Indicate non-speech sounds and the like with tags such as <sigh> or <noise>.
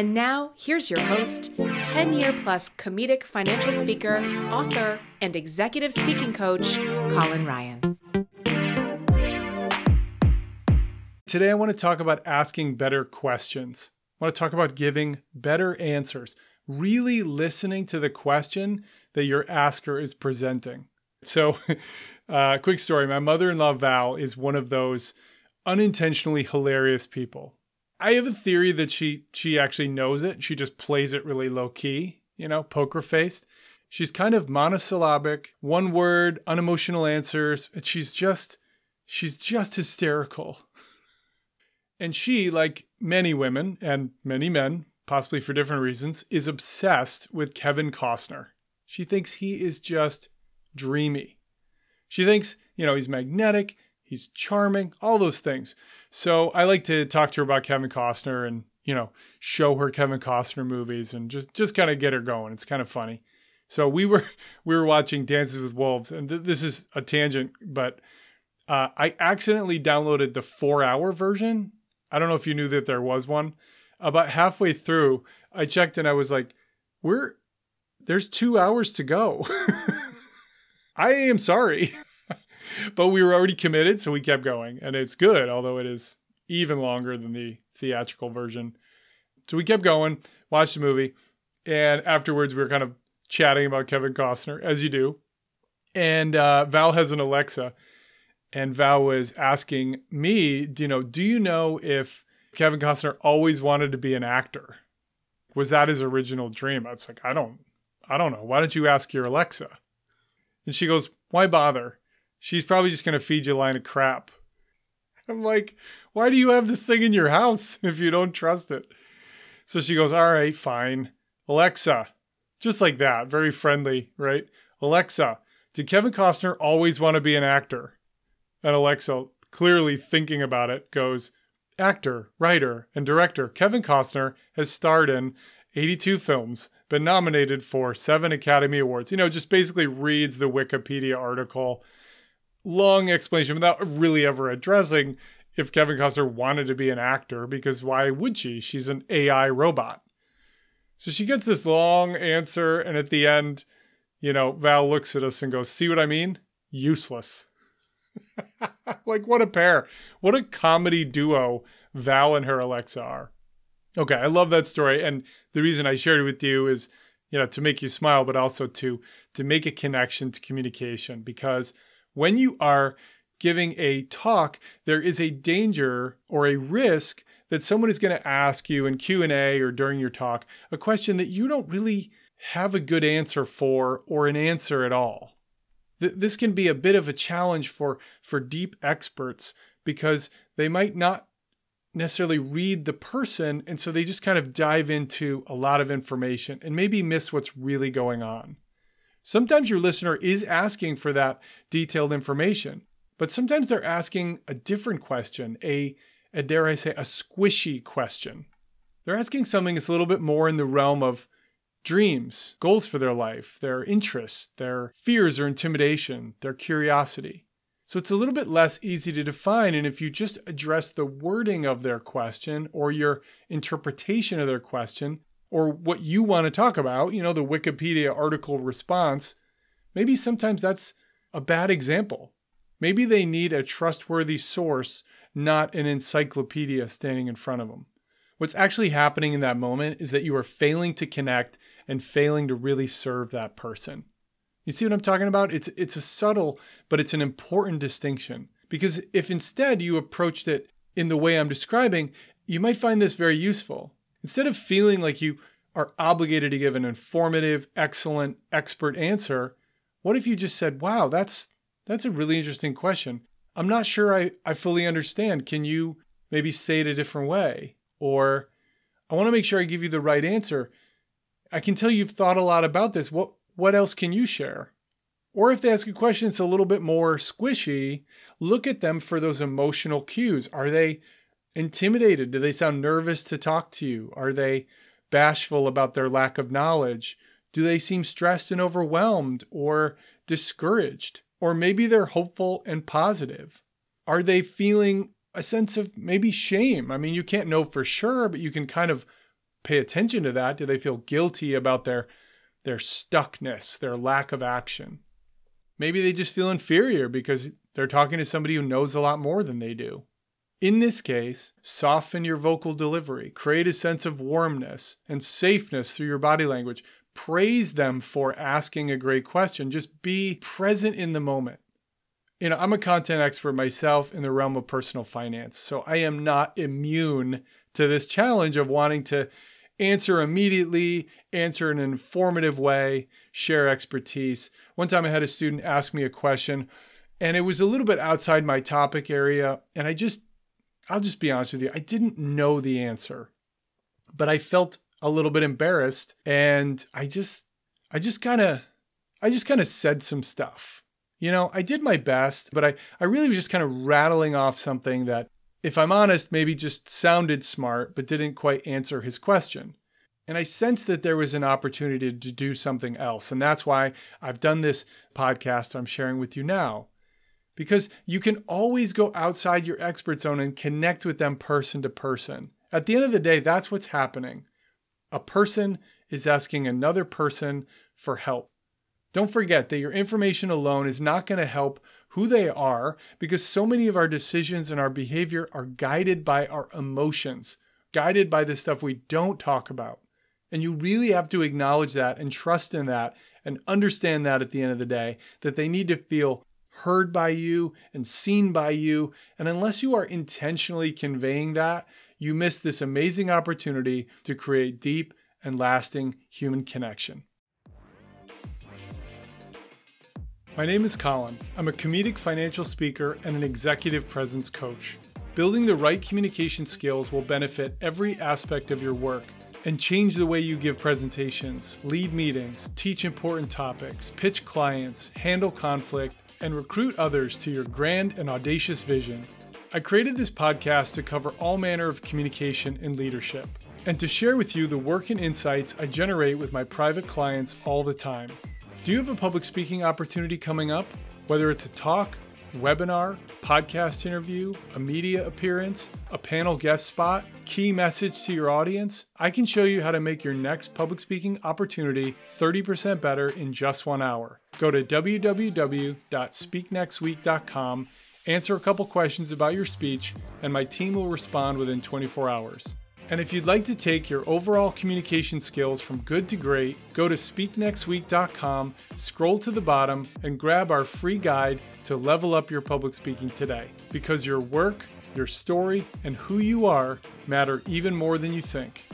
And now, here's your host, 10 year plus comedic financial speaker, author, and executive speaking coach, Colin Ryan. Today, I want to talk about asking better questions. I want to talk about giving better answers, really listening to the question that your asker is presenting. So, <laughs> uh, quick story my mother in law, Val, is one of those unintentionally hilarious people. I have a theory that she she actually knows it. She just plays it really low key, you know, poker faced. She's kind of monosyllabic, one word, unemotional answers, and she's just she's just hysterical. And she, like many women and many men, possibly for different reasons, is obsessed with Kevin Costner. She thinks he is just dreamy. She thinks, you know, he's magnetic, he's charming, all those things. So I like to talk to her about Kevin Costner and, you know, show her Kevin Costner movies and just just kind of get her going. It's kind of funny. So we were <laughs> we were watching Dances with Wolves and th- this is a tangent, but uh, I accidentally downloaded the 4-hour version I don't know if you knew that there was one. About halfway through, I checked and I was like, "We're there's 2 hours to go." <laughs> I am sorry. <laughs> <laughs> but we were already committed, so we kept going, and it's good, although it is even longer than the theatrical version. So we kept going, watched the movie, and afterwards we were kind of chatting about Kevin Costner, as you do. And uh, Val has an Alexa, and Val was asking me, do you know, do you know if Kevin Costner always wanted to be an actor? Was that his original dream? I was like, I don't, I don't know. Why don't you ask your Alexa? And she goes, Why bother? She's probably just going to feed you a line of crap. I'm like, Why do you have this thing in your house <laughs> if you don't trust it? So she goes, All right, fine. Alexa, just like that, very friendly, right? Alexa, did Kevin Costner always want to be an actor? And Alexa, clearly thinking about it, goes, Actor, writer, and director Kevin Costner has starred in 82 films, been nominated for seven Academy Awards. You know, just basically reads the Wikipedia article. Long explanation without really ever addressing if Kevin Costner wanted to be an actor, because why would she? She's an AI robot. So she gets this long answer, and at the end, you know, Val looks at us and goes, See what I mean? Useless. <laughs> like, what a pair. What a comedy duo Val and her Alexa are. Okay, I love that story. And the reason I shared it with you is, you know, to make you smile, but also to to make a connection to communication. Because when you are giving a talk, there is a danger or a risk that someone is going to ask you in Q&A or during your talk a question that you don't really have a good answer for or an answer at all th- this can be a bit of a challenge for for deep experts because they might not necessarily read the person and so they just kind of dive into a lot of information and maybe miss what's really going on. Sometimes your listener is asking for that detailed information, but sometimes they're asking a different question, a, a dare I say, a squishy question. They're asking something that's a little bit more in the realm of dreams, goals for their life, their interests, their fears or intimidation, their curiosity. So it's a little bit less easy to define. And if you just address the wording of their question or your interpretation of their question or what you want to talk about, you know, the Wikipedia article response, maybe sometimes that's a bad example. Maybe they need a trustworthy source, not an encyclopedia standing in front of them. What's actually happening in that moment is that you are failing to connect and failing to really serve that person. You see what I'm talking about? It's it's a subtle, but it's an important distinction. Because if instead you approached it in the way I'm describing, you might find this very useful. Instead of feeling like you are obligated to give an informative, excellent, expert answer, what if you just said, "Wow, that's that's a really interesting question. I'm not sure I, I fully understand. Can you maybe say it a different way?" Or I want to make sure I give you the right answer. I can tell you've thought a lot about this. What what else can you share? Or if they ask a question that's a little bit more squishy, look at them for those emotional cues. Are they intimidated? Do they sound nervous to talk to you? Are they bashful about their lack of knowledge? Do they seem stressed and overwhelmed or discouraged? Or maybe they're hopeful and positive. Are they feeling a sense of maybe shame. I mean, you can't know for sure, but you can kind of pay attention to that? Do they feel guilty about their their stuckness, their lack of action? Maybe they just feel inferior because they're talking to somebody who knows a lot more than they do. In this case, soften your vocal delivery, create a sense of warmness and safeness through your body language. Praise them for asking a great question. Just be present in the moment. You know, I'm a content expert myself in the realm of personal finance, so I am not immune to this challenge of wanting to answer immediately, answer in an informative way, share expertise. One time I had a student ask me a question and it was a little bit outside my topic area and I just I'll just be honest with you, I didn't know the answer. But I felt a little bit embarrassed and I just I just kind of I just kind of said some stuff. You know, I did my best, but I I really was just kind of rattling off something that if I'm honest, maybe just sounded smart but didn't quite answer his question. And I sensed that there was an opportunity to do something else. And that's why I've done this podcast I'm sharing with you now because you can always go outside your expert zone and connect with them person to person. At the end of the day, that's what's happening. A person is asking another person for help. Don't forget that your information alone is not going to help who they are because so many of our decisions and our behavior are guided by our emotions, guided by the stuff we don't talk about. And you really have to acknowledge that and trust in that and understand that at the end of the day, that they need to feel heard by you and seen by you. And unless you are intentionally conveying that, you miss this amazing opportunity to create deep and lasting human connection. My name is Colin. I'm a comedic financial speaker and an executive presence coach. Building the right communication skills will benefit every aspect of your work and change the way you give presentations, lead meetings, teach important topics, pitch clients, handle conflict, and recruit others to your grand and audacious vision. I created this podcast to cover all manner of communication and leadership, and to share with you the work and insights I generate with my private clients all the time. Do you have a public speaking opportunity coming up? Whether it's a talk, webinar, podcast interview, a media appearance, a panel guest spot, key message to your audience, I can show you how to make your next public speaking opportunity 30% better in just one hour. Go to www.speaknextweek.com, answer a couple questions about your speech, and my team will respond within 24 hours. And if you'd like to take your overall communication skills from good to great, go to speaknextweek.com, scroll to the bottom, and grab our free guide to level up your public speaking today. Because your work, your story, and who you are matter even more than you think.